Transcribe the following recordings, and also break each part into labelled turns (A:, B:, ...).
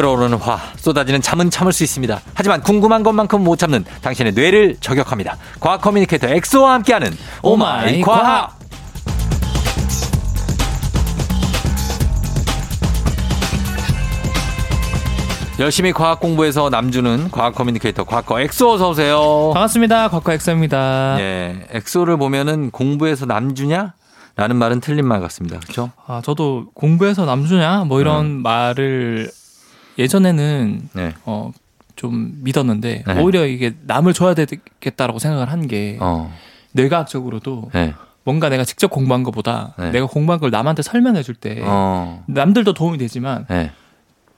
A: 끓어오르는 화 쏟아지는 잠은 참을 수 있습니다. 하지만 궁금한 것만큼 못 참는 당신의 뇌를 저격합니다. 과학 커뮤니케이터 엑소와 함께하는 oh my 과학. 열심히 과학 공부해서 남주는 과학 커뮤니케이터 과거 엑소 어서 오세요.
B: 반갑습니다. 과거 엑소입니다.
A: 예, 엑소를 보면은 공부해서 남주냐? 라는 말은 틀린 말 같습니다. 그렇죠?
B: 아, 저도 공부해서 남주냐? 뭐 이런
A: 음.
B: 말을 예전에는
A: 네.
B: 어, 좀 믿었는데
A: 네.
B: 오히려 이게 남을 줘야 되겠다라고 생각을 한게
A: 어.
B: 뇌과학적으로도
A: 네.
B: 뭔가 내가 직접 공부한 것보다
A: 네.
B: 내가 공부한 걸 남한테 설명해 줄때
A: 어.
B: 남들도 도움이 되지만
A: 네.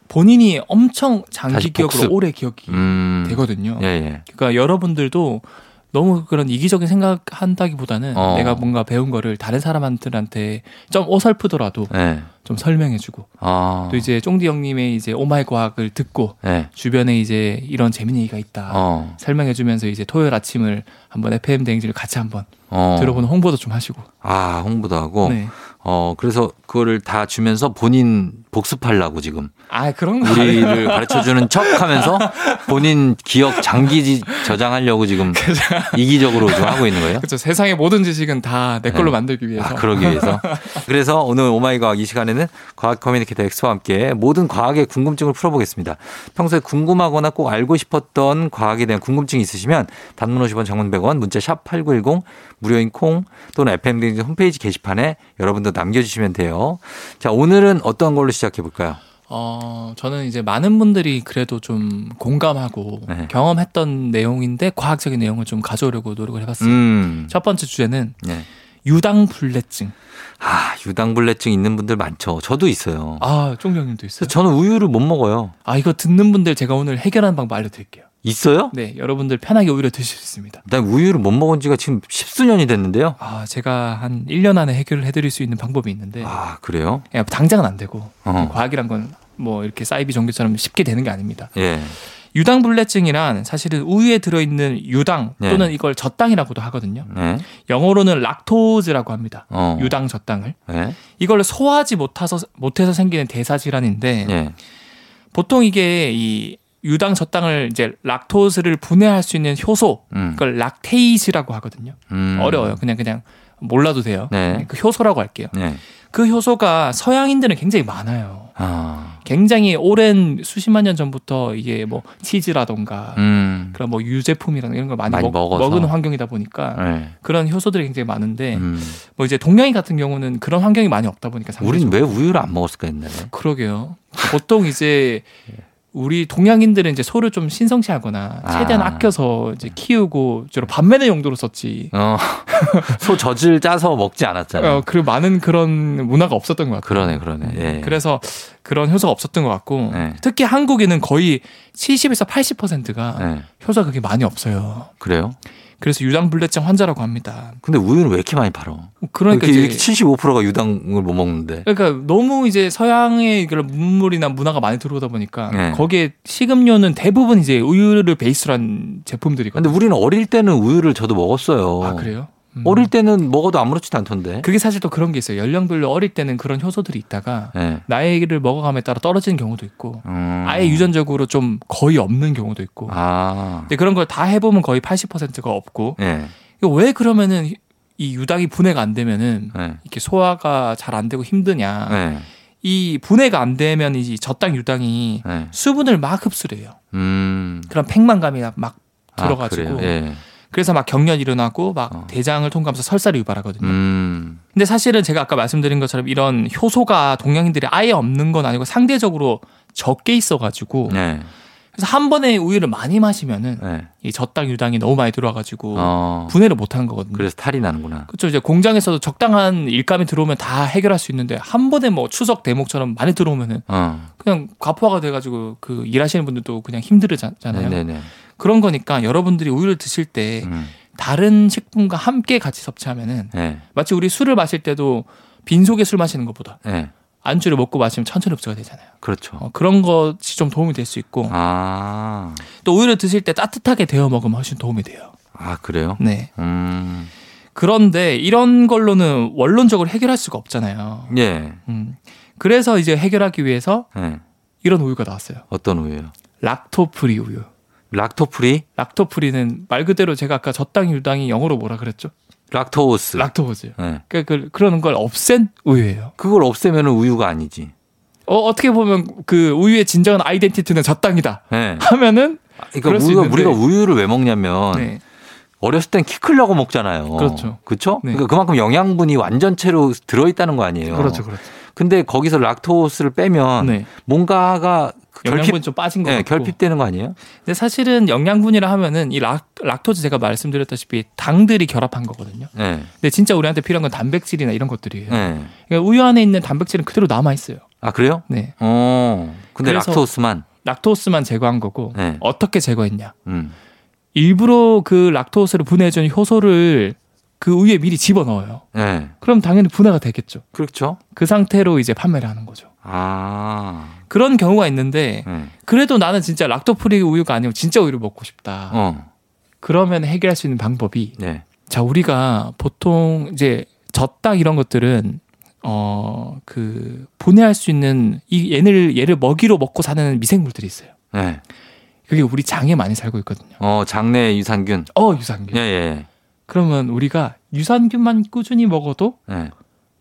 B: 본인이 엄청 장기 기억으로. 오래 기억이
A: 음.
B: 되거든요.
A: 예, 예.
B: 그러니까 여러분들도 너무 그런 이기적인 생각한다기보다는
A: 어.
B: 내가 뭔가 배운 거를 다른 사람들한테 좀 어설프더라도
A: 네.
B: 좀 설명해주고
A: 아.
B: 또 이제 쫑디 형님의 이제 oh my 과학을 듣고
A: 네.
B: 주변에 이제 이런 재밌는 얘기가 있다
A: 어.
B: 설명해주면서 이제 토요일 아침을 한번 FM 대행진을 같이 한번
A: 어.
B: 들어보는 홍보도 좀 하시고
A: 아, 홍보도 하고.
B: 네.
A: 어, 그래서 그거를 다 주면서 본인 복습하려고 지금.
B: 아 그런 거
A: 우리를 가르쳐 주는 척 하면서 본인 기억 장기 저장하려고 지금 이기적으로 좀 하고 있는 거예요?
B: 그렇죠 세상의 모든 지식은 다 내 걸로
A: 네.
B: 만들기 위해서
A: 아, 그러기 위해서. 그래서 오늘 oh my 과학 이 시간에는 과학 커뮤니케이터 엑소와 함께 모든 과학의 궁금증을 풀어보겠습니다. 평소에 궁금하거나 꼭 알고 싶었던 과학에 대한 궁금증이 있으시면 단문 50원 장문 100원 문자 샵 8910 무료인 콩 또는 FM 홈페이지 게시판에 여러분도 남겨주시면 돼요. 자, 오늘은 어떤 걸로 시작해 볼까요?
B: 어, 저는 이제 많은 분들이 그래도 좀 공감하고
A: 네.
B: 경험했던 내용인데 과학적인 내용을 좀 가져오려고 노력을 해봤습니다.
A: 음.
B: 첫 번째 주제는
A: 네.
B: 유당불내증.
A: 아, 유당불내증 있는 분들 많죠. 저도 있어요.
B: 아, 쫑경님도 있어요?
A: 저는 우유를 못 먹어요.
B: 아, 이거 듣는 분들 제가 오늘 해결하는 방법 알려드릴게요.
A: 있어요?
B: 네, 여러분들 편하게 우유를 드실 수 있습니다.
A: 난 우유를 못 먹은 지가 지금 십수년이 됐는데요.
B: 아, 제가 한 1년 안에 해결을 해드릴 수 있는 방법이 있는데,
A: 아, 그래요?
B: 그냥 당장은 안 되고,
A: 어.
B: 과학이란 건 뭐 이렇게 사이비 종교처럼 쉽게 되는 게 아닙니다.
A: 예.
B: 유당불내증이란 사실은 우유에 들어있는 유당
A: 네.
B: 또는 이걸 젖당이라고도 하거든요.
A: 네.
B: 영어로는 락토즈라고 합니다.
A: 어.
B: 유당 젖당을.
A: 네.
B: 이걸 소화하지 못해서 못해서 생기는 대사 질환인데
A: 예.
B: 보통 이게 이 유당 젖당을 이제 락토즈를 분해할 수 있는 효소
A: 음.
B: 그걸 락테이즈라고 하거든요.
A: 음.
B: 어려워요. 그냥 그냥 몰라도 돼요.
A: 네.
B: 그 효소라고 할게요.
A: 네.
B: 그 효소가 서양인들은 굉장히 많아요.
A: 아.
B: 굉장히 오랜 수십만 년 전부터 이게 뭐 치즈라던가
A: 음.
B: 그런 뭐 유제품이라는 이런 걸 많이,
A: 많이
B: 먹. 먹은 환경이다 보니까
A: 네.
B: 그런 효소들이 굉장히 많은데
A: 음.
B: 뭐 이제 동양인 같은 경우는 그런 환경이 많이 없다 보니까 상대적으로.
A: 왜 우유를 안 먹었을까 옛날에?
B: 그러게요. 보통 이제 우리 동양인들은 이제 소를 좀 신성시하거나 최대한
A: 아.
B: 아껴서 이제 키우고 주로 반매의 용도로 썼지.
A: 어. 소 젖을 짜서 먹지 않았잖아요.
B: 어, 그 많은 그런 문화가 없었던 것 같아요.
A: 그러네, 그러네. 예.
B: 그래서 그런 효소가 없었던 것 같고
A: 네.
B: 특히 한국에는 거의 70에서 80%가
A: 네.
B: 효소가 그렇게 많이 없어요.
A: 그래요?
B: 그래서 유당불내증 환자라고 합니다.
A: 근데 우유는 왜 이렇게 많이 팔어?
B: 그러니까
A: 이렇게, 이렇게 75%가 유당을 못 먹는데.
B: 그러니까 너무 이제 서양의 그런 문물이나 문화가 많이 들어오다 보니까
A: 네.
B: 거기에 식음료는 대부분 이제 우유를 베이스로 한 제품들이거든요.
A: 근데 우리는 어릴 때는 우유를 저도 먹었어요.
B: 아 그래요? 음.
A: 어릴 때는 먹어도 아무렇지도 않던데.
B: 그게 사실 또 그런 게 있어요. 연령별로 어릴 때는 그런 효소들이 있다가
A: 네.
B: 나이를 먹어감에 따라 떨어지는 경우도 있고
A: 음.
B: 아예 유전적으로 좀 거의 없는 경우도 있고.
A: 아.
B: 근데 그런 걸 다 해보면 거의 80%가 없고.
A: 예.
B: 이거 왜 그러면은 이 유당이 분해가 안 되면은
A: 네.
B: 이렇게 소화가 잘 안 되고 힘드냐.
A: 네.
B: 이 분해가 안 되면 이 젖당 유당이
A: 네.
B: 수분을 막 흡수를 해요.
A: 음.
B: 그런 팽만감이 막
A: 아,
B: 들어가지고?
A: 예.
B: 그래서 막 경련 일어나고 막
A: 어.
B: 대장을 통과하면서 설사를 유발하거든요.
A: 음.
B: 근데 사실은 제가 아까 말씀드린 것처럼 이런 효소가 동양인들이 아예 없는 건 아니고 상대적으로 적게 있어가지고
A: 네.
B: 그래서 한 번에 우유를 많이 마시면은
A: 네.
B: 이 젖당 유당이 너무 많이 들어와가지고
A: 어.
B: 분해를 못하는 거거든요.
A: 그래서 탈이 나는구나.
B: 그렇죠. 이제 공장에서도 적당한 일감이 들어오면 다 해결할 수 있는데 한 번에 뭐 추석 대목처럼 많이 들어오면은
A: 어.
B: 그냥 과포화가 돼가지고 그 일하시는 분들도 그냥 힘들잖아요.
A: 네네네.
B: 그런 거니까 여러분들이 우유를 드실 때
A: 음.
B: 다른 식품과 함께 같이 섭취하면은
A: 네.
B: 마치 우리 술을 마실 때도 빈속에 술 마시는 것보다
A: 네.
B: 안주를 먹고 마시면 천천히 흡수가 되잖아요.
A: 그렇죠.
B: 어, 그런 것이 좀 도움이 될 수 있고
A: 아.
B: 또 우유를 드실 때 따뜻하게 데워 먹으면 훨씬 도움이 돼요.
A: 아, 그래요?
B: 네.
A: 음.
B: 그런데 이런 걸로는 원론적으로 해결할 수가 없잖아요.
A: 예.
B: 음. 그래서 이제 해결하기 위해서
A: 네.
B: 이런 우유가 나왔어요.
A: 어떤 우유요?
B: lacto-free 우유. lacto-free, lacto-free는 말 그대로 제가 아까 젖당이 유당이 영어로 뭐라 그랬죠? lactose. lactose.
A: 예.
B: 그, 그 그런 걸 없앤 우유예요.
A: 그걸 없애면 우유가 아니지.
B: 어, 어떻게 보면 그 우유의 진정한 아이덴티티는 젖당이다.
A: 예.
B: 하면은
A: 그러니까
B: 그럴 수
A: 우리가, 우유를 왜 먹냐면
B: 네.
A: 어렸을 땐 키 크려고 먹잖아요.
B: 그렇죠.
A: 그렇죠?
B: 네.
A: 그러니까 그만큼 영양분이 완전체로 들어 있다는 거 아니에요.
B: 그렇죠, 그렇죠.
A: 근데 거기서 lactose를 빼면
B: 네.
A: 뭔가가
B: 영양분 좀 빠진 거
A: 네,
B: 같고.
A: 결핍되는 거 아니에요?
B: 근데 사실은 영양분이라 하면은 이 lac, lactose 제가 말씀드렸다시피 당들이 결합한 거거든요.
A: 네.
B: 근데 진짜 우리한테 필요한 건 단백질이나 이런 것들이에요.
A: 네.
B: 그러니까 우유 안에 있는 단백질은 그대로 남아 있어요.
A: 아 그래요?
B: 네.
A: 어. 근데 lactose만.
B: lactose만 제거한 거고
A: 네.
B: 어떻게 제거했냐?
A: 음.
B: 일부러 그 락토스를 분해해준 효소를 그 우유에 미리 집어 넣어요.
A: 네.
B: 그럼 당연히 분해가 되겠죠.
A: 그렇죠.
B: 그 상태로 이제 판매를 하는 거죠.
A: 아.
B: 그런 경우가 있는데
A: 네.
B: 그래도 나는 진짜 락토프리 우유가 아니고 진짜 우유를 먹고 싶다.
A: 어.
B: 그러면 해결할 수 있는 방법이
A: 네.
B: 자 우리가 보통 이제 젖당 이런 것들은 어 그 분해할 수 있는 이 얘를 얘를 먹이로 먹고 사는 미생물들이 있어요.
A: 네.
B: 그게 우리 장에 많이 살고 있거든요.
A: 어, 장내 유산균.
B: 어 유산균.
A: 예, 예.
B: 그러면 우리가 유산균만 꾸준히 먹어도
A: 예.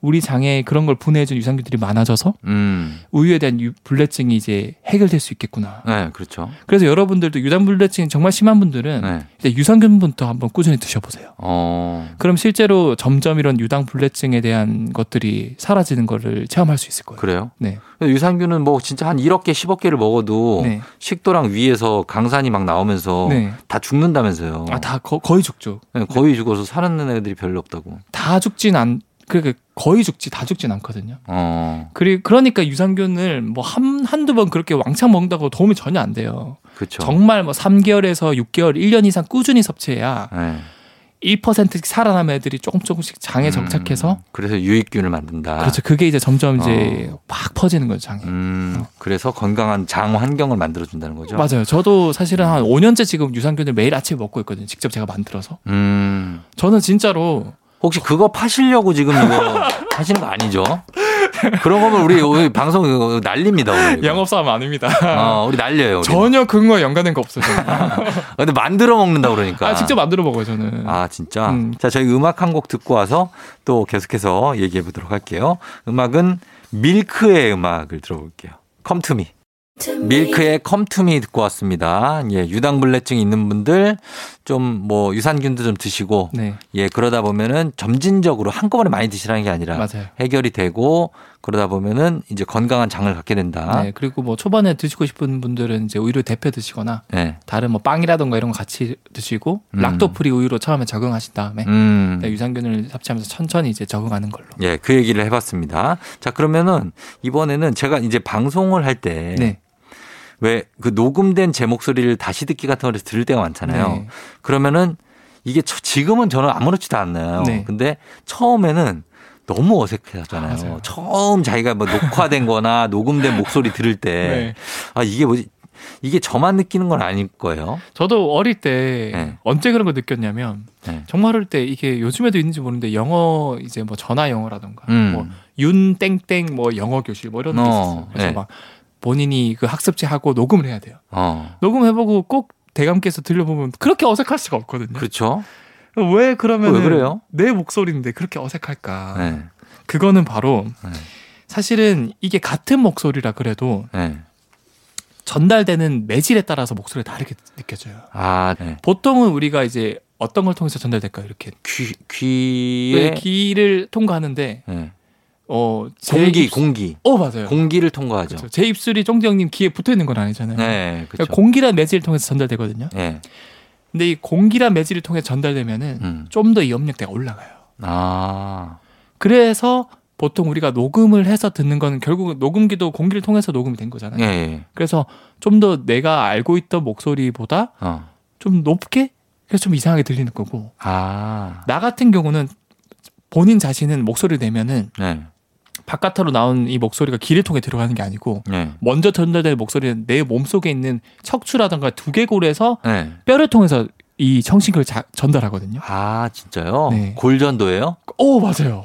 B: 우리 장에 그런 걸 분해해준 유산균들이 많아져서
A: 음.
B: 우유에 대한 유- 불내증이 이제 해결될 수 있겠구나.
A: 네, 그렇죠.
B: 그래서 여러분들도 유당 불내증이 정말 심한 분들은
A: 네.
B: 이제 유산균부터 한번 꾸준히 드셔보세요.
A: 어.
B: 그럼 실제로 점점 이런 유당 불내증에 대한 것들이 사라지는 거를 체험할 수 있을 거예요.
A: 그래요?
B: 네.
A: 유산균은 뭐 진짜 한 1억 개, 10억 개를 먹어도
B: 네.
A: 식도랑 위에서 강산이 막 나오면서
B: 네.
A: 다 죽는다면서요.
B: 아, 다 거, 거의 죽죠.
A: 네, 거의 죽어서 살아있는 애들이 별로 없다고.
B: 다 죽진 않, 그러니까 거의 죽지, 다 죽진 않거든요.
A: 어.
B: 그리, 그러니까 유산균을 뭐 한, 한두 번 그렇게 왕창 먹는다고 도움이 전혀 안 돼요.
A: 그렇죠.
B: 정말 뭐 3개월에서 6개월, 1년 이상 꾸준히 섭취해야
A: 네.
B: 1%씩 살아남은 애들이 조금 조금씩 장에
A: 음,
B: 정착해서
A: 그래서 유익균을 만든다.
B: 그렇죠. 그게 이제 점점 이제 막 퍼지는 거죠, 장에.
A: 음, 그래서 건강한 장 환경을 만들어 준다는 거죠.
B: 맞아요. 저도 사실은 한 5년째 지금 유산균을 매일 아침에 먹고 있거든요. 직접 제가 만들어서.
A: 음.
B: 저는 진짜로
A: 혹시 그거 파시려고 지금 이거 하시는 거 아니죠? 그런 거면 우리, 우리 방송 난립니다. 오늘 이거.
B: 영업사업 아닙니다.
A: 어, 우리 날려요. 우리.
B: 전혀 근거에 연관된 거 없어요. 저는.
A: 근데 만들어 먹는다 그러니까.
B: 아, 직접 만들어 먹어요, 저는.
A: 아, 진짜?
B: 음.
A: 자, 저희 음악 한 곡 듣고 와서 또 계속해서 얘기해 보도록 할게요. 음악은 밀크의 음악을 들어볼게요. 컴투미. 밀크의 컴투미 듣고 왔습니다. 예, 유당불내증 있는 분들 좀 뭐 유산균도 좀 드시고
B: 네.
A: 예, 그러다 보면은 점진적으로 한꺼번에 많이 드시라는 게 아니라
B: 맞아요.
A: 해결이 되고 그러다 보면은 이제 건강한 장을 갖게 된다.
B: 네. 그리고 뭐 초반에 드시고 싶은 분들은 이제 우유를 데펴 드시거나
A: 네.
B: 다른 뭐 빵이라던가 이런 거 같이 드시고
A: 음.
B: 락토프리 우유로 처음에 적응하신 다음에
A: 음.
B: 네, 유산균을 섭취하면서 천천히 이제 적응하는 걸로.
A: 예, 그 얘기를 해봤습니다. 자, 그러면은 이번에는 제가 이제 방송을 할때
B: 네.
A: 왜그 녹음된 제 목소리를 다시 듣기 같은 걸 들을 때가 많잖아요.
B: 네.
A: 그러면은 이게 처- 지금은 저는 아무렇지도 않나요.
B: 네.
A: 근데 처음에는 너무 어색하잖아요.
B: 아.
A: 처음 자기가 뭐 녹화된 거나 녹음된 목소리 들을 때
B: 네.
A: 아, 이게 뭐지? 이게 저만 느끼는 건 아닐 거예요.
B: 저도 어릴 때
A: 네.
B: 언제 그런 걸 느꼈냐면
A: 네.
B: 정말 어릴 때 이게 요즘에도 있는지 모르는데 영어 이제 뭐 전화 영어라던가
A: 음.
B: 뭐 윤 땡땡 뭐 영어 교실 뭐 이런 게
A: 어,
B: 있었어요. 그래서
A: 네.
B: 막 본인이 그 학습지 하고 녹음을 해야 돼요.
A: 어.
B: 녹음해보고 꼭 대감께서 들려보면 그렇게 어색할 수가 없거든요.
A: 그렇죠.
B: 왜 그러면
A: 왜 그래요?
B: 내 목소리인데 그렇게 어색할까?
A: 네.
B: 그거는 바로
A: 네.
B: 사실은 이게 같은 목소리라 그래도
A: 네.
B: 전달되는 매질에 따라서 목소리가 다르게 느껴져요.
A: 아, 네.
B: 보통은 우리가 이제 어떤 걸 통해서 전달될까요? 이렇게
A: 귀, 귀에
B: 네, 귀를 통과하는데
A: 네.
B: 어, 제
A: 공기,
B: 입-
A: 공기.
B: 어 맞아요.
A: 공기를 통과하죠.
B: 그렇죠. 제 입술이 쫑디 형님 귀에 붙어 있는 건 아니잖아요.
A: 네, 그렇죠.
B: 그러니까 공기란 매질을 통해서 전달되거든요.
A: 네.
B: 근데 이 공기란 매질을 통해 전달되면은
A: 음.
B: 좀더이 음역대가 올라가요.
A: 아,
B: 그래서 보통 우리가 녹음을 해서 듣는 건 결국 녹음기도 공기를 통해서 녹음이 된 거잖아요.
A: 예, 예.
B: 그래서 좀 더 내가 알고 있던 목소리보다
A: 어.
B: 좀 높게 그래서 좀 이상하게 들리는 거고
A: 아,
B: 나 같은 경우는 본인 자신은 목소리를 내면은
A: 네,
B: 바깥으로 나온 이 목소리가 귀를 통해 들어가는 게 아니고
A: 네,
B: 먼저 전달될 목소리는 내 몸속에 있는 척추라든가 두개골에서
A: 네.
B: 뼈를 통해서 이 청신기를 자- 전달하거든요.
A: 아, 진짜요?
B: 네.
A: 골전도예요?
B: 오 맞아요.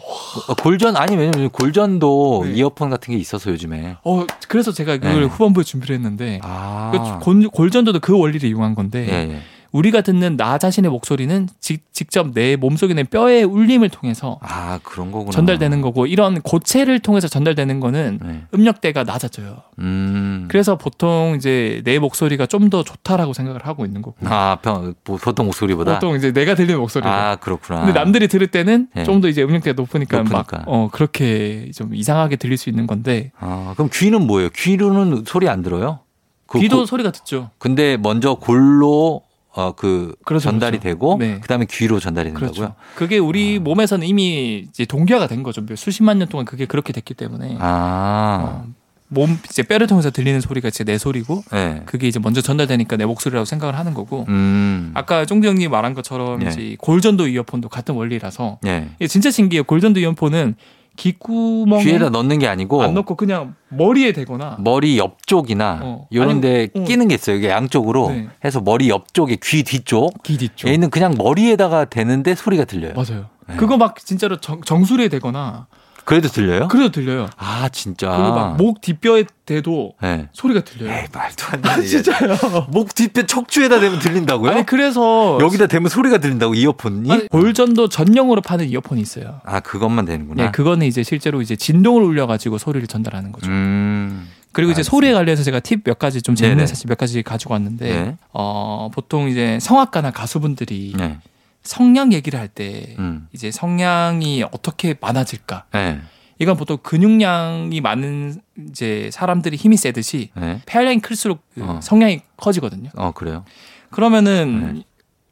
A: 어, 골전 아니 왜냐면 골전도
B: 네.
A: 이어폰 같은 게 있어서 요즘에.
B: 어 그래서 제가 그걸
A: 네.
B: 후반부에 준비를 했는데
A: 아.
B: 그 골- 골전도도 그 원리를 이용한 건데
A: 예, 예.
B: 우리가 듣는 나 자신의 목소리는 직, 직접 내 몸속에 있는 뼈의 울림을 통해서
A: 아, 그런 거구나.
B: 전달되는 거고 이런 고체를 통해서 전달되는 거는
A: 네.
B: 음역대가 낮아져요.
A: 음.
B: 그래서 보통 이제 내 목소리가 좀 더 좋다라고 생각을 하고 있는 거고.
A: 아, 평, 보- 보통 목소리보다.
B: 보통 이제 내가 들리는 목소리가.
A: 아, 그렇구나.
B: 근데 남들이 들을 때는
A: 네.
B: 좀더 이제 음역대가 높으니까,
A: 높으니까.
B: 막 어, 그렇게 좀 이상하게 들릴 수 있는 건데
A: 아, 그럼 귀는 뭐예요? 귀로는 소리 안 들어요? 그
B: 귀도
A: 고-
B: 소리가 듣죠.
A: 근데 먼저 골로 어, 그
B: 그렇죠,
A: 전달이
B: 그렇죠.
A: 되고
B: 네.
A: 그다음에 귀로 전달이 된다고요?
B: 그렇죠. 그게 우리 몸에서는 이미 이제 동기화가 된 거죠. 수십만 년 동안 그게 그렇게 됐기 때문에
A: 아.
B: 어, 몸 이제 뼈를 통해서 들리는 소리가 이제 내 소리고
A: 네.
B: 그게 이제 먼저 전달되니까 내 목소리라고 생각을 하는 거고
A: 음.
B: 아까 쫑디 형님 말한 것처럼
A: 네.
B: 이제 골전도 이어폰도 같은 원리라서
A: 네.
B: 이게 진짜 신기해요. 골전도 이어폰은 귓구멍에
A: 귀에다 넣는 게 아니고
B: 안 넣고 그냥 머리에 대거나
A: 머리 옆쪽이나
B: 어.
A: 이런 데
B: 아니면- 어.
A: 끼는 게 있어요. 이게 양쪽으로
B: 네.
A: 해서 머리 옆쪽에 귀 뒤쪽
B: 귀 뒤쪽
A: 얘는 그냥 머리에다가 대는데 소리가 들려요.
B: 맞아요.
A: 네.
B: 그거 막 진짜로 정, 정수리에 대거나
A: 그래도 들려요?
B: 그래도 들려요.
A: 아, 진짜.
B: 그리고 막 목 뒷뼈에 대도
A: 네.
B: 소리가 들려요.
A: 에이, 말도 안
B: 아,
A: 되는 얘기야.
B: 진짜요?
A: 목 뒷뼈 척추에다 대면 들린다고요?
B: 아니 그래서
A: 여기다 대면 소리가 들린다고 이어폰이?
B: 아니, 골전도 전용으로 파는 이어폰이 있어요.
A: 아, 그것만 되는구나.
B: 네, 그거는 이제 실제로 이제 진동을 울려가지고 소리를 전달하는 거죠.
A: 음.
B: 그리고 이제
A: 알겠습니다.
B: 소리에 관련해서 제가 팁 몇 가지 좀 재밌는. 사실 몇 가지 가지고 왔는데
A: 네.
B: 어, 보통 이제 성악가나 가수분들이
A: 네.
B: 성량 얘기를 할때
A: 음.
B: 이제 성량이 어떻게 많아질까?
A: 네.
B: 이건 보통 근육량이 많은 이제 사람들이 힘이 세듯이
A: 네.
B: 폐활량이 클수록 그
A: 어.
B: 성량이 커지거든요.
A: 어, 그래요?
B: 그러면은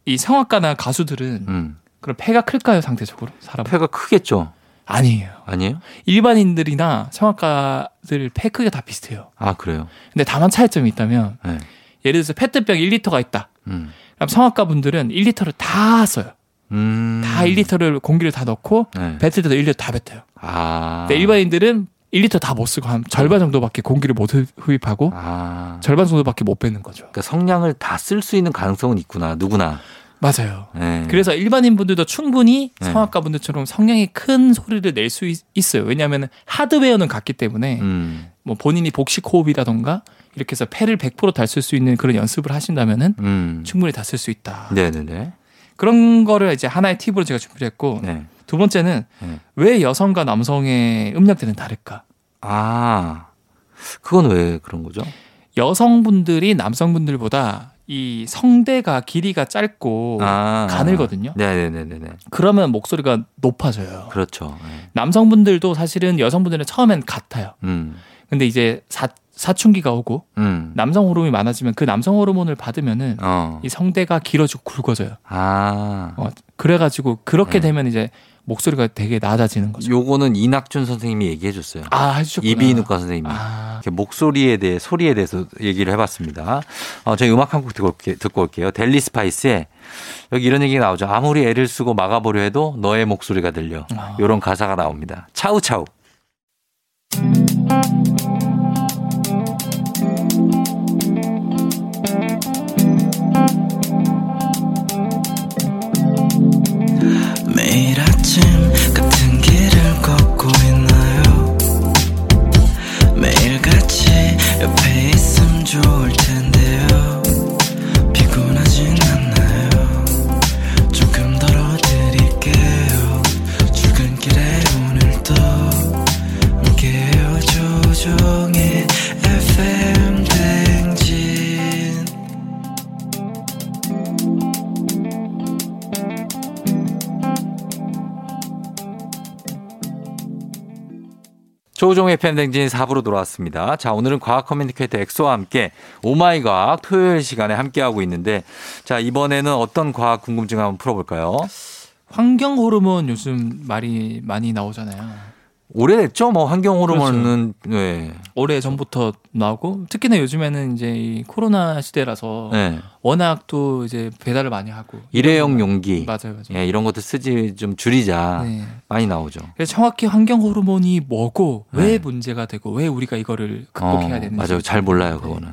B: 이 성악가나 가수들은
A: 음.
B: 그럼 폐가 클까요 상대적으로 사람?
A: 폐가 크겠죠?
B: 아니에요.
A: 아니에요?
B: 일반인들이나 성악가들 폐 크기가 다 비슷해요.
A: 아, 그래요?
B: 근데 다만 차이점이 있다면
A: 네.
B: 예를 들어서 페트병 1리터가 있다.
A: 음.
B: 그럼 성악가 분들은 1리터를 다 써요.
A: 음.
B: 다 1리터를 공기를 다 넣고
A: 네.
B: 뱉을 때도 1리터 다 뱉어요.
A: 아.
B: 근데 일반인들은 1리터 다 못 쓰고 한 절반 정도밖에 공기를 못 흡- 흡입하고
A: 아.
B: 절반 정도밖에 못 뱉는 거죠.
A: 그러니까 성량을 다 쓸 수 있는 가능성은 있구나. 누구나.
B: 맞아요.
A: 네.
B: 그래서 일반인 분들도 충분히
A: 네.
B: 성악가 분들처럼 성량이 큰 소리를 낼 수 있어요. 왜냐하면 하드웨어는 같기 때문에
A: 음.
B: 뭐 본인이 복식 호흡이라던가 이렇게 해서 폐를 100%다 쓸 수 있는 그런 연습을 하신다면은
A: 음.
B: 충분히 다 쓸 수 있다.
A: 네네네.
B: 그런 거를 이제 하나의 팁으로 제가 준비를 했고
A: 네.
B: 두 번째는
A: 네.
B: 왜 여성과 남성의 음역대는 다를까?
A: 아. 그건 왜 그런 거죠?
B: 여성분들이 남성분들보다 이 성대가 길이가 짧고
A: 아.
B: 가늘거든요.
A: 네네네네.
B: 그러면 목소리가 높아져요.
A: 그렇죠. 네.
B: 남성분들도 사실은 여성분들은 처음엔 같아요.
A: 음.
B: 근데 이제 사, 사춘기가 오고
A: 음.
B: 남성 호르몬이 많아지면 그 남성 호르몬을 받으면은
A: 어.
B: 이 성대가 길어지고 굵어져요.
A: 아.
B: 어, 그래가지고 그렇게
A: 네.
B: 되면 이제 목소리가 되게 낮아지는 거죠.
A: 요거는 이낙준 선생님이 얘기해 줬어요.
B: 아, 해주셨구나.
A: 이비인후과 선생님이.
B: 아,
A: 목소리에 대해 소리에 대해서 얘기를 해봤습니다. 어, 저희 음악 한 곡 듣고, 올게, 듣고 올게요. 델리 스파이스의 여기 이런 얘기가 나오죠. 아무리 애를 쓰고 막아보려 해도 너의 목소리가 들려.
B: 아.
A: 이런 가사가 나옵니다. 차우차우.
C: 매 같은 길을 걷고 있나요? 매일 같이 옆에 있음 좋을 텐데 조우종의 FM
A: 대행진 4부로 돌아왔습니다. 자, 오늘은 과학 커뮤니케이터 엑소와 함께 oh my 과학 토요일 시간에 함께하고 있는데 자, 이번에는 어떤 과학 궁금증 한번 풀어볼까요?
B: 환경 호르몬 요즘 말이 많이 나오잖아요.
A: 오래됐죠? 뭐 환경 호르몬은 네.
B: 오래 전부터 나오고 특히나 요즘에는 이제 이 코로나 시대라서
A: 네.
B: 워낙 또 이제 배달을 많이 하고
A: 일회용 용기.
B: 맞아요, 맞아요.
A: 예, 이런 것도 쓰지 좀 줄이자.
B: 네.
A: 많이 나오죠.
B: 그래서 정확히 환경 호르몬이 뭐고
A: 네.
B: 왜 문제가 되고 왜 우리가 이거를 극복해야
A: 어,
B: 되는지
A: 맞아요. 잘 몰라요,
B: 네.
A: 그거는.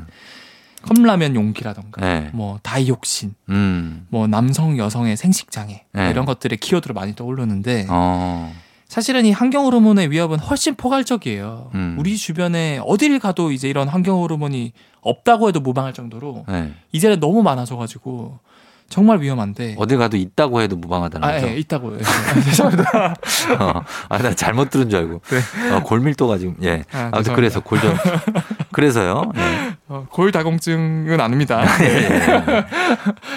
B: 컵라면 용기라던가
A: 네.
B: 뭐 다이옥신,
A: 음.
B: 뭐 남성 여성의 생식 장애
A: 네.
B: 이런 것들의 키워드로 많이 떠오르는데
A: 어.
B: 사실은 이 환경 호르몬의 위협은 훨씬 포괄적이에요.
A: 음.
B: 우리 주변에 어디를 가도 이제 이런 환경 호르몬이 없다고 해도 무방할 정도로
A: 네.
B: 이제는 너무 많아져 가지고 정말 위험한데.
A: 어딜 가도 있다고 해도 무방하다는
B: 아,
A: 거죠.
B: 예, 있다고요. 죄송합니다.
A: 어. 아, 나 잘못 들은 줄 알고. 어, 골밀도가 지금, 예.
B: 네. 아, 죄송합니다.
A: 그래서 골전. 그래서요. 예.
B: 어, 골다공증은 아닙니다.
A: 예, 예.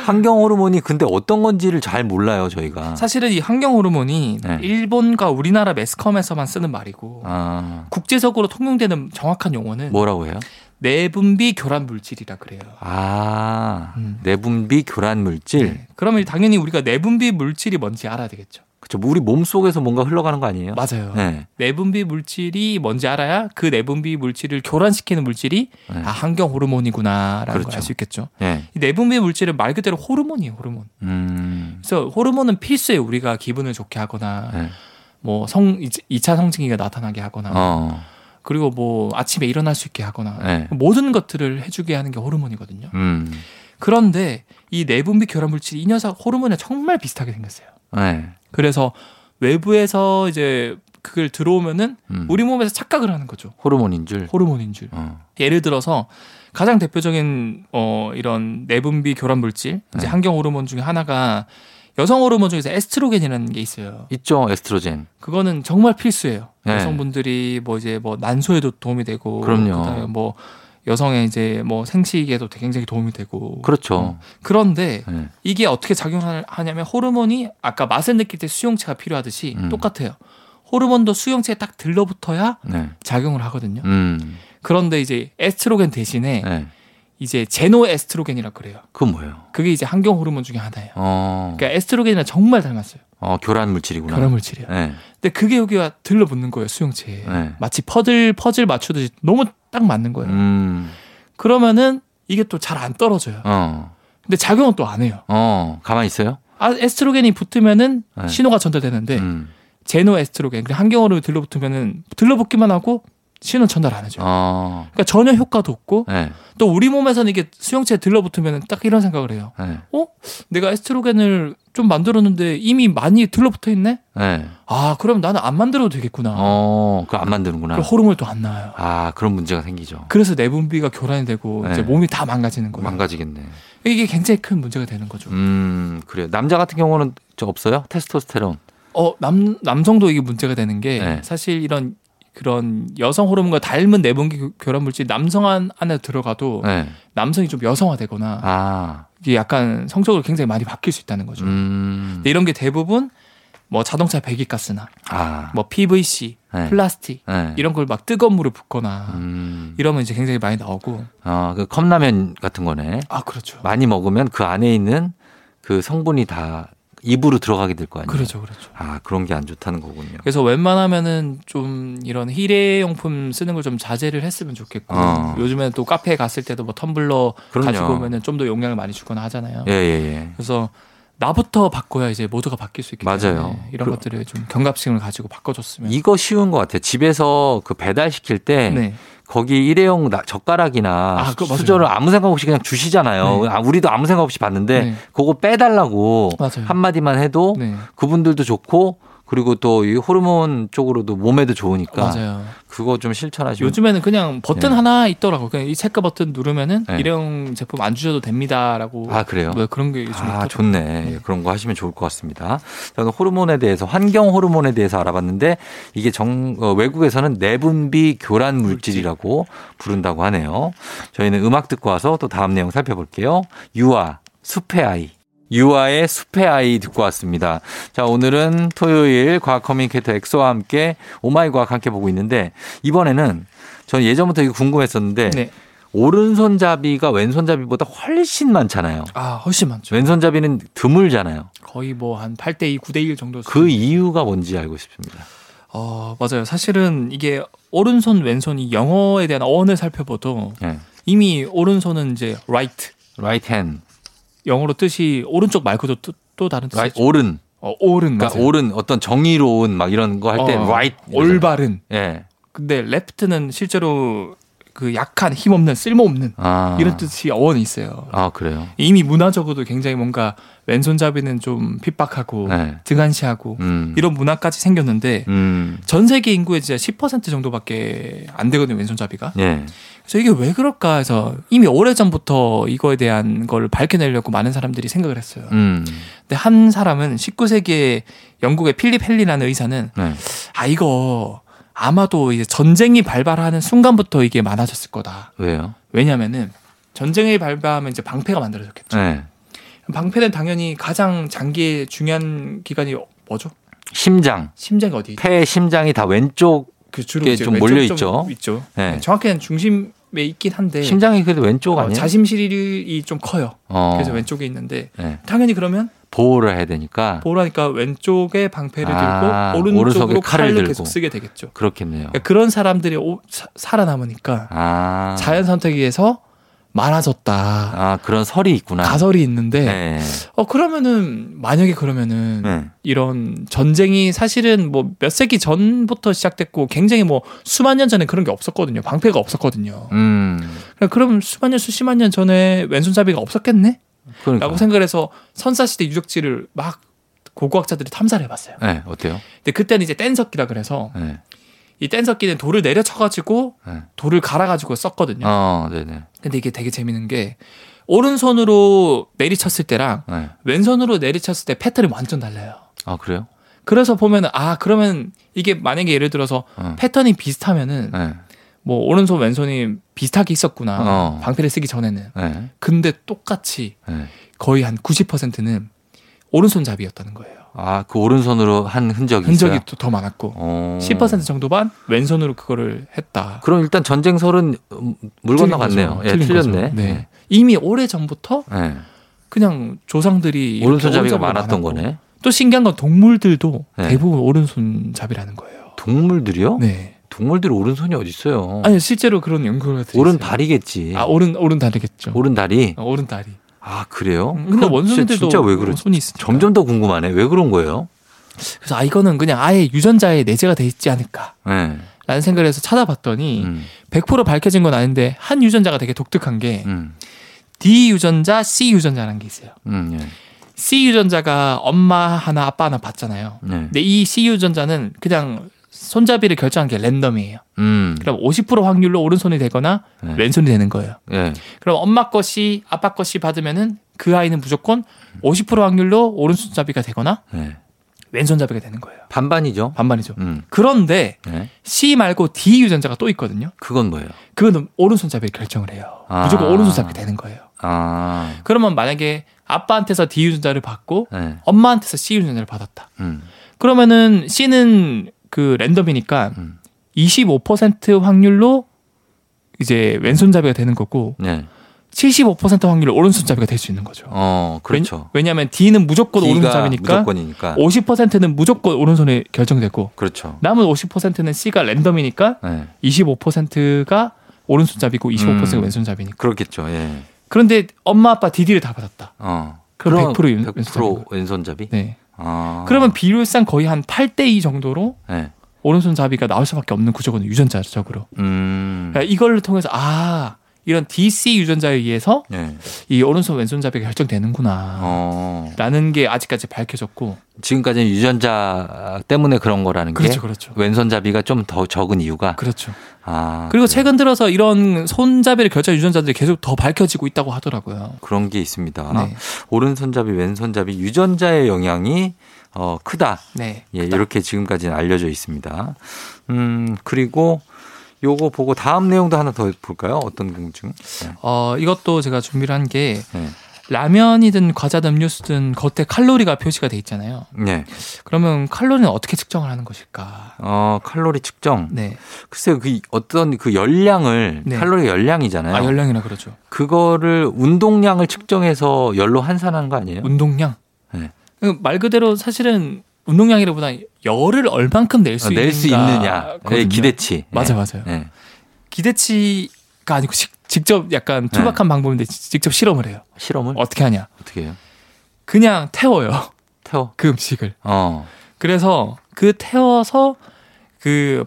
A: 환경 호르몬이 근데 어떤 건지를 잘 몰라요, 저희가.
B: 사실은 이 환경 호르몬이
A: 네.
B: 일본과 우리나라 매스컴에서만 쓰는 말이고
A: 아,
B: 국제적으로 통용되는 정확한 용어는
A: 뭐라고 해요?
B: 내분비 교란 물질이라 그래요.
A: 아,
B: 음.
A: 내분비 교란 물질.
B: 네. 그러면 당연히 우리가 내분비 물질이 뭔지 알아야 되겠죠.
A: 그쵸. 우리 몸 속에서 뭔가 흘러가는 거 아니에요?
B: 맞아요.
A: 네.
B: 내분비 물질이 뭔지 알아야 그 내분비 물질을 교란시키는 물질이
A: 네.
B: 아 환경 호르몬이구나라는 걸
A: 그렇죠.
B: 알수 있겠죠.
A: 네.
B: 이 내분비 물질은 말 그대로 호르몬이에요, 호르몬.
A: 음.
B: 그래서 호르몬은 필수예요. 우리가 기분을 좋게 하거나
A: 네.
B: 뭐성 2차 성징기가 나타나게 하거나
A: 어.
B: 그리고 뭐 아침에 일어날 수 있게 하거나
A: 네.
B: 모든 것들을 해주게 하는 게 호르몬이거든요.
A: 음.
B: 그런데 이 내분비 교란 물질이 이 녀석 호르몬에 정말 비슷하게 생겼어요.
A: 네.
B: 그래서 외부에서 이제 그걸 들어오면은
A: 음.
B: 우리 몸에서 착각을 하는 거죠.
A: 호르몬인 줄.
B: 호르몬인 줄.
A: 어.
B: 예를 들어서 가장 대표적인 어 이런 내분비 교란 물질, 이제
A: 네.
B: 환경 호르몬 중에 하나가 여성 호르몬 중에서 에스트로겐이라는 게 있어요.
A: 있죠, 에스트로겐.
B: 그거는 정말 필수예요.
A: 네.
B: 여성분들이 뭐 이제 뭐 난소에도 도움이 되고
A: 그럼요.
B: 그다음에 뭐 여성의 이제 뭐 생식에도 굉장히 도움이 되고
A: 그렇죠.
B: 어. 그런데
A: 네.
B: 이게 어떻게 작용하냐면 호르몬이 아까 맛을 느낄 때 수용체가 필요하듯이
A: 음.
B: 똑같아요. 호르몬도 수용체에 딱 들러붙어야
A: 네.
B: 작용을 하거든요.
A: 음.
B: 그런데 이제 에스트로겐 대신에
A: 네.
B: 이제 제노 에스트로겐이라 그래요.
A: 그건 뭐예요?
B: 그게 이제 환경 호르몬 중에 하나예요.
A: 어.
B: 그러니까 에스트로겐이랑 정말 닮았어요.
A: 어, 교란 물질이구나.
B: 결합 물질이야.
A: 네.
B: 근데 그게 여기가 들러붙는 거예요 수용체에.
A: 네.
B: 마치 퍼즐 퍼즐 맞추듯이 너무 딱 맞는 거예요.
A: 음.
B: 그러면은 이게 또 잘 안 떨어져요.
A: 어.
B: 근데 작용은 또 안 해요.
A: 어. 가만히 있어요?
B: 아, 에스트로겐이 붙으면은
A: 네.
B: 신호가 전달되는데
A: 음.
B: 제노 에스트로겐 그냥 환경으로 들러붙으면은 들러붙기만 하고 신호 전달 안 하죠.
A: 어.
B: 그러니까 전혀 효과도 없고
A: 네.
B: 또 우리 몸에서는 이게 수용체에 들러붙으면 딱 이런 생각을 해요.
A: 네.
B: 어? 내가 에스트로겐을 좀 만들었는데 이미 많이 들러붙어 있네?
A: 네.
B: 아, 그럼 나는 안 만들어도 되겠구나.
A: 어. 그거 안 만드는구나.
B: 그럼 호르몬이 또안 나와요.
A: 아, 그런 문제가 생기죠.
B: 그래서 내분비가 교란이 되고
A: 네.
B: 이제 몸이 다 망가지는 거예요.
A: 망가지겠네.
B: 이게 굉장히 큰 문제가 되는 거죠.
A: 음, 그래요. 남자 같은 경우는 저 없어요? 테스토스테론.
B: 어, 남 남성도 이게 문제가 되는 게
A: 네.
B: 사실 이런 그런 여성 호르몬과 닮은 교- 교란 물질 남성 안- 안에 들어가도
A: 네.
B: 남성이 좀 여성화되거나
A: 아.
B: 이게 약간 성적으로 굉장히 많이 바뀔 수 있다는 거죠.
A: 음.
B: 근데 이런 게 대부분 뭐 자동차 배기가스나
A: 아.
B: 뭐 PVC,
A: 네.
B: 플라스틱
A: 네.
B: 이런 걸 막 뜨거운 물을 붓거나
A: 음.
B: 이러면 이제 굉장히 많이 나오고
A: 아, 그 컵라면 같은 거네.
B: 아 그렇죠.
A: 많이 먹으면 그 안에 있는 그 성분이 다 입으로 들어가게 될 거 아니에요.
B: 그렇죠, 그렇죠.
A: 아, 그런 게 안 좋다는 거군요.
B: 그래서 웬만하면은 좀 이런 일회용품 쓰는 걸 좀 자제를 했으면 좋겠고
A: 어.
B: 요즘에는 또 카페에 갔을 때도 뭐 텀블러
A: 그럼요.
B: 가지고 오면은 좀 더 용량을 많이 주거나 하잖아요.
A: 예, 예, 예.
B: 그래서 나부터 바꿔야 이제 모두가 바뀔 수 있기
A: 맞아요.
B: 때문에 이런
A: 그-
B: 것들을 좀 경각심을 가지고 바꿔줬으면.
A: 이거 쉬운 것 같아요. 집에서 그 배달 시킬 때
B: 네.
A: 거기 일회용 나- 젓가락이나
B: 아, 맞아요.
A: 수저를 아무 생각 없이 그냥 주시잖아요.
B: 네.
A: 아, 우리도 아무 생각 없이 봤는데
B: 네.
A: 그거 빼달라고
B: 맞아요.
A: 한마디만 해도
B: 네.
A: 그분들도 좋고 그리고 또 이 호르몬 쪽으로도 몸에도 좋으니까
B: 맞아요.
A: 그거 좀 실천하시면
B: 요즘에는 그냥 버튼
A: 네.
B: 하나 있더라고. 그냥 이 체크 버튼 누르면은
A: 네.
B: 일회용 제품 안 주셔도 됩니다라고.
A: 아 그래요?
B: 뭐 그런 게 요즘
A: 아. 좋네.
B: 네.
A: 그런 거 하시면 좋을 것 같습니다. 저는 호르몬에 대해서, 환경 호르몬에 대해서 알아봤는데, 이게 정, 어, 외국에서는 내분비 교란 물질이라고 부른다고 하네요. 저희는 음악 듣고 와서 또 다음 내용 살펴볼게요. 유아, 숲의 아이. 유아의 숲의 아이 듣고 왔습니다. 자, 오늘은 토요일 과학 커뮤니케이터 엑소와 함께 oh my 과학 함께 보고 있는데, 이번에는 저는 예전부터 이거 궁금했었는데,
B: 네.
A: 오른손잡이가 왼손잡이보다 훨씬 많잖아요.
B: 아 훨씬 많죠.
A: 왼손잡이는 드물잖아요.
B: 거의 뭐 한 8대2, 9대1 정도.
A: 그 이유가 뭔지 알고 싶습니다.
B: 어 맞아요. 사실은 이게 오른손 왼손이 영어에 대한 어원을 살펴봐도
A: 예.
B: 이미 오른손은 이제 right
A: right hand,
B: 영어로 뜻이 오른쪽 말고도 또, 또 다른 뜻이죠.
A: right 오른.
B: 어, 오른
A: 그러니까
B: 맞아요.
A: 오른 어떤 정의로운 막 이런 거 할때
B: 어,
A: right.
B: 올바른.
A: 예.
B: 근데 레프트는 실제로 그 약한 힘없는 쓸모없는
A: 아.
B: 이런 뜻이 어원이 있어요.
A: 아, 그래요.
B: 이미 문화적으로도 굉장히 뭔가 왼손잡이는 좀 핍박하고
A: 네.
B: 등한시하고
A: 음.
B: 이런 문화까지 생겼는데
A: 음.
B: 전 세계 인구의 진짜 10% 정도밖에 안 되거든요 왼손잡이가.
A: 예.
B: 그래서 이게 왜 그럴까 해서 이미 오래 전부터 이거에 대한 걸 밝혀내려고 많은 사람들이 생각을 했어요.
A: 음.
B: 근데 한 사람은 19세기에 영국의 필립 헬리라는 의사는
A: 네.
B: 아 이거 아마도 이제 전쟁이 발발하는 순간부터 이게 많아졌을 거다.
A: 왜요?
B: 왜냐면은 전쟁이 발발하면 이제 방패가 만들어졌겠죠.
A: 네.
B: 방패는 당연히 가장 장기의 중요한 기관이 뭐죠?
A: 심장.
B: 심장이 어디?
A: 폐 심장이 다 왼쪽
B: 그 주로
A: 좀 몰려
B: 좀
A: 있죠.
B: 있죠.
A: 네.
B: 정확히는 중심에 있긴 한데
A: 심장이 그래도 왼쪽
B: 어,
A: 아니에요?
B: 자심실이 좀 커요.
A: 어.
B: 그래서 왼쪽에 있는데
A: 네.
B: 당연히 그러면
A: 보호를 해야 되니까
B: 보라니까 왼쪽에 방패를
A: 아,
B: 들고 오른쪽으로
A: 칼을
B: 칼을. 계속 쓰게 되겠죠.
A: 그렇겠네요.
B: 그러니까 그런 사람들이 오- 사- 살아남으니까
A: 아.
B: 자연 선택에 의해서 많아졌다.
A: 아, 그런 설이 있구나.
B: 가설이 있는데
A: 네.
B: 어 그러면은 만약에 그러면은
A: 네.
B: 이런 전쟁이 사실은 뭐 몇 세기 전부터 시작됐고 굉장히 뭐 수만 년 전에 그런 게 없었거든요. 방패가 없었거든요.
A: 음.
B: 그럼 그럼 수만 년 수십만 년 전에 왼손잡이가 없었겠네?
A: 그러니까.
B: 라고 생각을 해서 선사 시대 유적지를 막 고고학자들이 탐사를 해봤어요.
A: 네, 어때요?
B: 근데 그때는 이제 뗀석기라 그래서
A: 네.
B: 이 뗀석기는 돌을 내려쳐가지고
A: 네.
B: 돌을 갈아가지고 썼거든요.
A: 어, 네네.
B: 근데 이게 되게 재밌는 게 오른손으로 내리쳤을 때랑
A: 네.
B: 왼손으로 내리쳤을 때 패턴이 완전 달라요.
A: 아, 그래요?
B: 그래서 보면은 아 그러면 이게 만약에 예를 들어서
A: 어.
B: 패턴이 비슷하면은
A: 네.
B: 뭐 오른손 왼손이 비슷하게 있었구나
A: 어.
B: 방패를 쓰기 전에는
A: 네.
B: 근데 똑같이
A: 네.
B: 거의 한 90%는 오른손잡이였다는 거예요.
A: 아, 그 오른손으로 한 흔적이
B: 흔적이? 또 더 많았고
A: 어.
B: 10% 정도만 왼손으로 그거를 했다.
A: 그럼 일단 전쟁설은 음, 물 건너갔네요. 예, 틀렸네.
B: 거죠. 네. 이미 오래 전부터
A: 네.
B: 그냥 조상들이
A: 오른손잡이가 많았던
B: 많았고.
A: 거네.
B: 또 신기한 건 동물들도
A: 네.
B: 대부분 오른손잡이라는 거예요.
A: 동물들이요?
B: 네.
A: 동물들이 오른손이 어디 있어요?
B: 아니 실제로 그런 연구가.
A: 오른 다리겠지.
B: 아 오른 오른 다리겠죠.
A: 오른 다리.
B: 어, 오른 다리.
A: 아 그래요?
B: 음, 근데 원숭이들도
A: 진짜, 진짜 왜 그러지?
B: 손이 있으니까.
A: 점점 더 궁금하네. 왜 그런 거예요?
B: 그래서 아 이거는 그냥 아예 유전자에 내재가 돼 있지 않을까.
A: 네.
B: 라는 생각을 해서 찾아봤더니
A: 음,
B: 100% 밝혀진 건 아닌데 한 유전자가 되게 독특한 게
A: 음,
B: D 유전자, C 유전자라는 게 있어요.
A: 음, 예.
B: C 유전자가 엄마 하나 아빠 하나 봤잖아요.
A: 네.
B: 근데 이 C 유전자는 그냥 손잡이를 결정한 게 랜덤이에요.
A: 음,
B: 그럼 50% 확률로 오른손이 되거나
A: 네.
B: 왼손이 되는 거예요.
A: 예.
B: 그럼 엄마 것이 아빠 것이 받으면은 그 아이는 무조건 50% 확률로 오른손잡이가 되거나
A: 네.
B: 왼손잡이가 되는 거예요.
A: 반반이죠.
B: 반반이죠.
A: 음,
B: 그런데
A: 네.
B: C 말고 D 유전자가 또 있거든요.
A: 그건 뭐예요?
B: 그거는 오른손잡이를 결정을 해요.
A: 아.
B: 무조건 오른손잡이 되는 거예요.
A: 아,
B: 그러면 만약에 아빠한테서 D 유전자를 받고
A: 네.
B: 엄마한테서 C 유전자를 받았다.
A: 음,
B: 그러면은 C는 그 랜덤이니까
A: 음,
B: 25% 확률로 이제 왼손잡이가 되는 거고
A: 네.
B: 75% 확률로 오른손잡이가 될 수 있는 거죠.
A: 어, 그렇죠.
B: 왜 냐, 하면 D는 무조건 오른손잡이니까
A: 무조건이니까.
B: 50%는 무조건 오른손에 결정되고
A: 그렇죠.
B: 남은 50%는 C가 랜덤이니까
A: 네.
B: 25%가 오른손잡이고 25%가
A: 음.
B: 왼손잡이니까.
A: 그렇겠죠. 예.
B: 그런데 엄마 아빠 DD를 다 받았다.
A: 어.
B: 그럼 100% 왼-
A: 100% 왼손잡이?
B: 네.
A: 아.
B: 그러면 비율상 거의 한 8대 2 정도로
A: 네.
B: 오른손잡이가 나올 수밖에 없는 구조거든요. 유전자적으로.
A: 음.
B: 그러니까 이걸 통해서 아 이런 DC 유전자에 의해서
A: 네.
B: 이 오른손 왼손잡이가 결정되는구나.
A: 어.
B: 라는 게 아직까지 밝혀졌고
A: 지금까지는 유전자 때문에 그런 거라는
B: 그렇죠
A: 게
B: 그렇죠
A: 왼손잡이가 좀 더 적은 이유가
B: 그렇죠
A: 아
B: 그리고
A: 그래요.
B: 최근 들어서 이런 손잡이를 결정 유전자들이 계속 더 밝혀지고 있다고 하더라고요
A: 그런 게 있습니다.
B: 네.
A: 오른손잡이 왼손잡이 유전자의 영향이 어 크다.
B: 네
A: 예, 이렇게 지금까지는 알려져 있습니다. 음 그리고 요거 보고 다음 내용도 하나 더 볼까요? 어떤 궁증? 네.
B: 어 이것도 제가 준비를 한게
A: 네.
B: 라면이든 과자든 음료수든 겉에 칼로리가 표시가 돼 있잖아요
A: 네.
B: 그러면 칼로리는 어떻게 측정을 하는 것일까
A: 어 칼로리 측정.
B: 네
A: 글쎄요, 그 어떤 그 열량을
B: 네.
A: 칼로리 열량이잖아요.
B: 아, 열량이라 그러죠
A: 그거를 운동량을 측정해서 열로 환산하는 거 아니에요?
B: 운동량
A: 네.
B: 그말 그대로 사실은 운동량이라보다 열을 얼만큼 낼수
A: 어, 낼수
B: 있는가
A: 있느냐?
B: 거든요.
A: 네, 기대치.
B: 맞아
A: 네.
B: 맞아요
A: 네.
B: 기대치가 아니고 직- 직접 약간 투박한 방법인데 지- 직접 실험을 해요.
A: 실험을
B: 어떻게 하냐?
A: 어떻게 해요?
B: 그냥 태워요.
A: 태워.
B: 그 음식을.
A: 어.
B: 그래서 그 태워서 그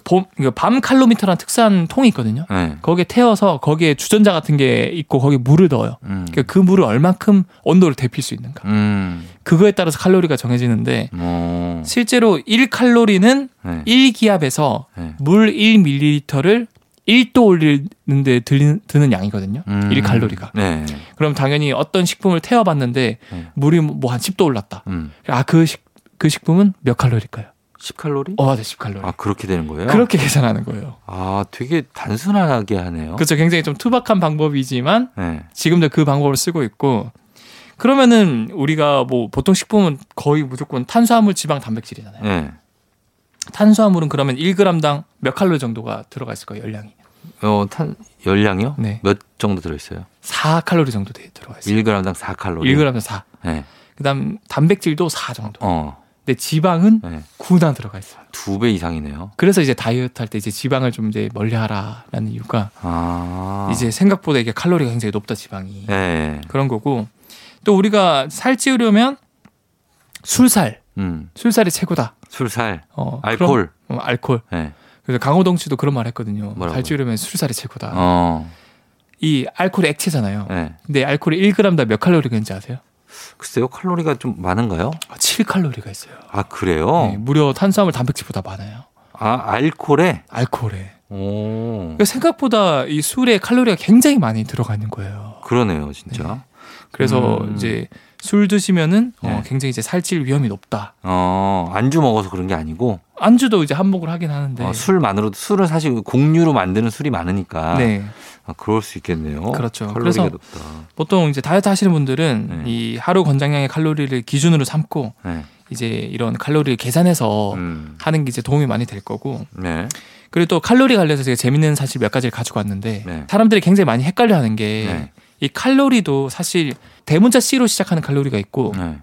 B: 밤 칼로미터라는 특수한 통이 있거든요.
A: 네.
B: 거기에 태워서 거기에 주전자 같은 게 있고 거기에 물을 넣어요.
A: 음.
B: 그러니까 그 물을 얼만큼 온도를 데필 수 있는가.
A: 음.
B: 그거에 따라서 칼로리가 정해지는데
A: 어.
B: 실제로 1칼로리는
A: 네.
B: 1기압에서
A: 네.
B: 물 1ml를 1도 올리는데 들리는, 드는 양이거든요.
A: 음.
B: 1칼로리가.
A: 네.
B: 그럼 당연히 어떤 식품을 태워봤는데
A: 네.
B: 물이 뭐 한 10도 올랐다.
A: 음.
B: 아, 그, 식, 그 식품은 몇 칼로리일까요?
A: 10칼로리?
B: 어, 맞아, 10칼로리.
A: 아, 그렇게 되는 거예요?
B: 그렇게 계산하는 거예요.
A: 아, 되게 단순하게 하네요.
B: 그렇죠. 굉장히 좀 투박한 방법이지만
A: 네.
B: 지금도 그 방법을 쓰고 있고 그러면은 우리가 뭐 보통 식품은 거의 무조건 탄수화물, 지방, 단백질이잖아요.
A: 네.
B: 탄수화물은 그러면 1g당 몇 칼로리 정도가 들어가 있을 거예요, 열량이.
A: 어, 탄 열량이요?
B: 네.
A: 몇 정도 들어 있어요?
B: 4칼로리 정도 돼 들어가 있어요.
A: 1g당 4칼로리.
B: 1g당 4.
A: 네.
B: 그다음 단백질도 4 정도.
A: 어.
B: 근데 지방은
A: 네.
B: 9나 들어가 있어요.
A: 두 배 이상이네요.
B: 그래서 이제 다이어트 할 때 이제 지방을 좀 이제 멀리하라라는 이유가
A: 아.
B: 이제 생각보다 이게 칼로리가 굉장히 높다 지방이
A: 네.
B: 그런 거고 또 우리가 살 찌우려면 술살
A: 음.
B: 술살이 최고다.
A: 술살,
B: 어,
A: 알코올.
B: 그럼, 어, 알코올.
A: 네.
B: 그래서 강호동 씨도 그런 말 했거든요.
A: 뭐라고요?
B: 살 찌우려면 술살이 최고다.
A: 어.
B: 이 알코올이 액체잖아요.
A: 네.
B: 근데 알코올이 1g당 몇 칼로리가 있는지 아세요?
A: 글쎄요, 칼로리가 좀 많은가요?
B: 7칼로리가 있어요.
A: 아, 그래요?
B: 네, 무려 탄수화물 단백질보다 많아요.
A: 아, 알코올에?
B: 알코올에.
A: 오.
B: 그러니까 생각보다 이 술에 칼로리가 굉장히 많이 들어가 있는 거예요.
A: 그러네요, 진짜.
B: 그래서
A: 음.
B: 이제 술 드시면은 어,
A: 네.
B: 굉장히 이제 살찔 위험이 높다.
A: 어, 안주 먹어서 그런 게 아니고,
B: 안주도 이제 한몫을 하긴 하는데.
A: 어, 술만으로도, 술은 사실 공유로 만드는 술이 많으니까.
B: 네.
A: 아, 그럴 수 있겠네요.
B: 그렇죠.
A: 칼로리가
B: 그래서
A: 높다.
B: 보통 이제 다이어트 하시는 분들은
A: 네.
B: 이 하루 권장량의 칼로리를 기준으로 삼고
A: 네.
B: 이제 이런 칼로리를 계산해서
A: 음.
B: 하는 게 이제 도움이 많이 될 거고
A: 네.
B: 그리고 또 칼로리 관련해서 제가 재밌는 사실 몇 가지를 가지고 왔는데
A: 네.
B: 사람들이 굉장히 많이 헷갈려 하는 게
A: 네.
B: 이 칼로리도 사실 대문자 C로 시작하는 칼로리가 있고
A: 네.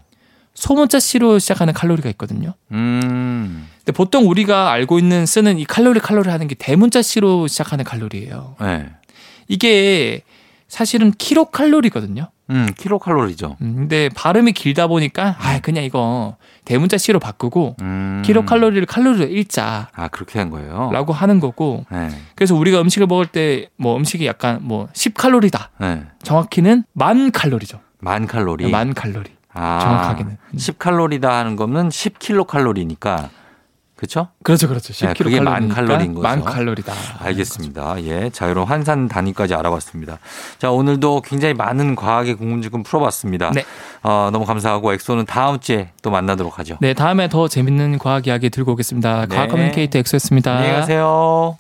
B: 소문자 C로 시작하는 칼로리가 있거든요.
A: 음.
B: 근데 보통 우리가 알고 있는 쓰는 이 칼로리 칼로리 하는 게 대문자 C로 시작하는 칼로리예요.
A: 네.
B: 이게 사실은 킬로칼로리거든요.
A: 음, 킬로칼로리죠.
B: 음, 근데 발음이 길다 보니까 아 그냥 이거 대문자 C로 바꾸고
A: 음.
B: 킬로칼로리를 칼로리로 읽자라고
A: 아, 그렇게 한 거예요?
B: 하는 거고
A: 네.
B: 그래서 우리가 음식을 먹을 때 뭐 음식이 약간 뭐 10칼로리다.
A: 네.
B: 정확히는 만 칼로리죠.
A: 만 칼로리.
B: 만 칼로리.
A: 아,
B: 정확하게는.
A: 10칼로리다 하는 거는 10킬로칼로리니까. 그렇죠?
B: 그렇죠, 그렇죠.
A: 네,
B: 10kcal
A: 그게 만 칼로리인 거죠.
B: 만 칼로리다.
A: 알겠습니다. 예. 자, 여러분 환산 단위까지 알아봤습니다. 자, 오늘도 굉장히 많은 과학의 궁금증 풀어봤습니다.
B: 네.
A: 어, 너무 감사하고 엑소는 다음 주에 또 만나도록 하죠.
B: 네, 다음에 더 재밌는 과학 이야기 들고 오겠습니다.
A: 네.
B: 과학 커뮤니케이터 엑소였습니다.
A: 안녕히 가세요.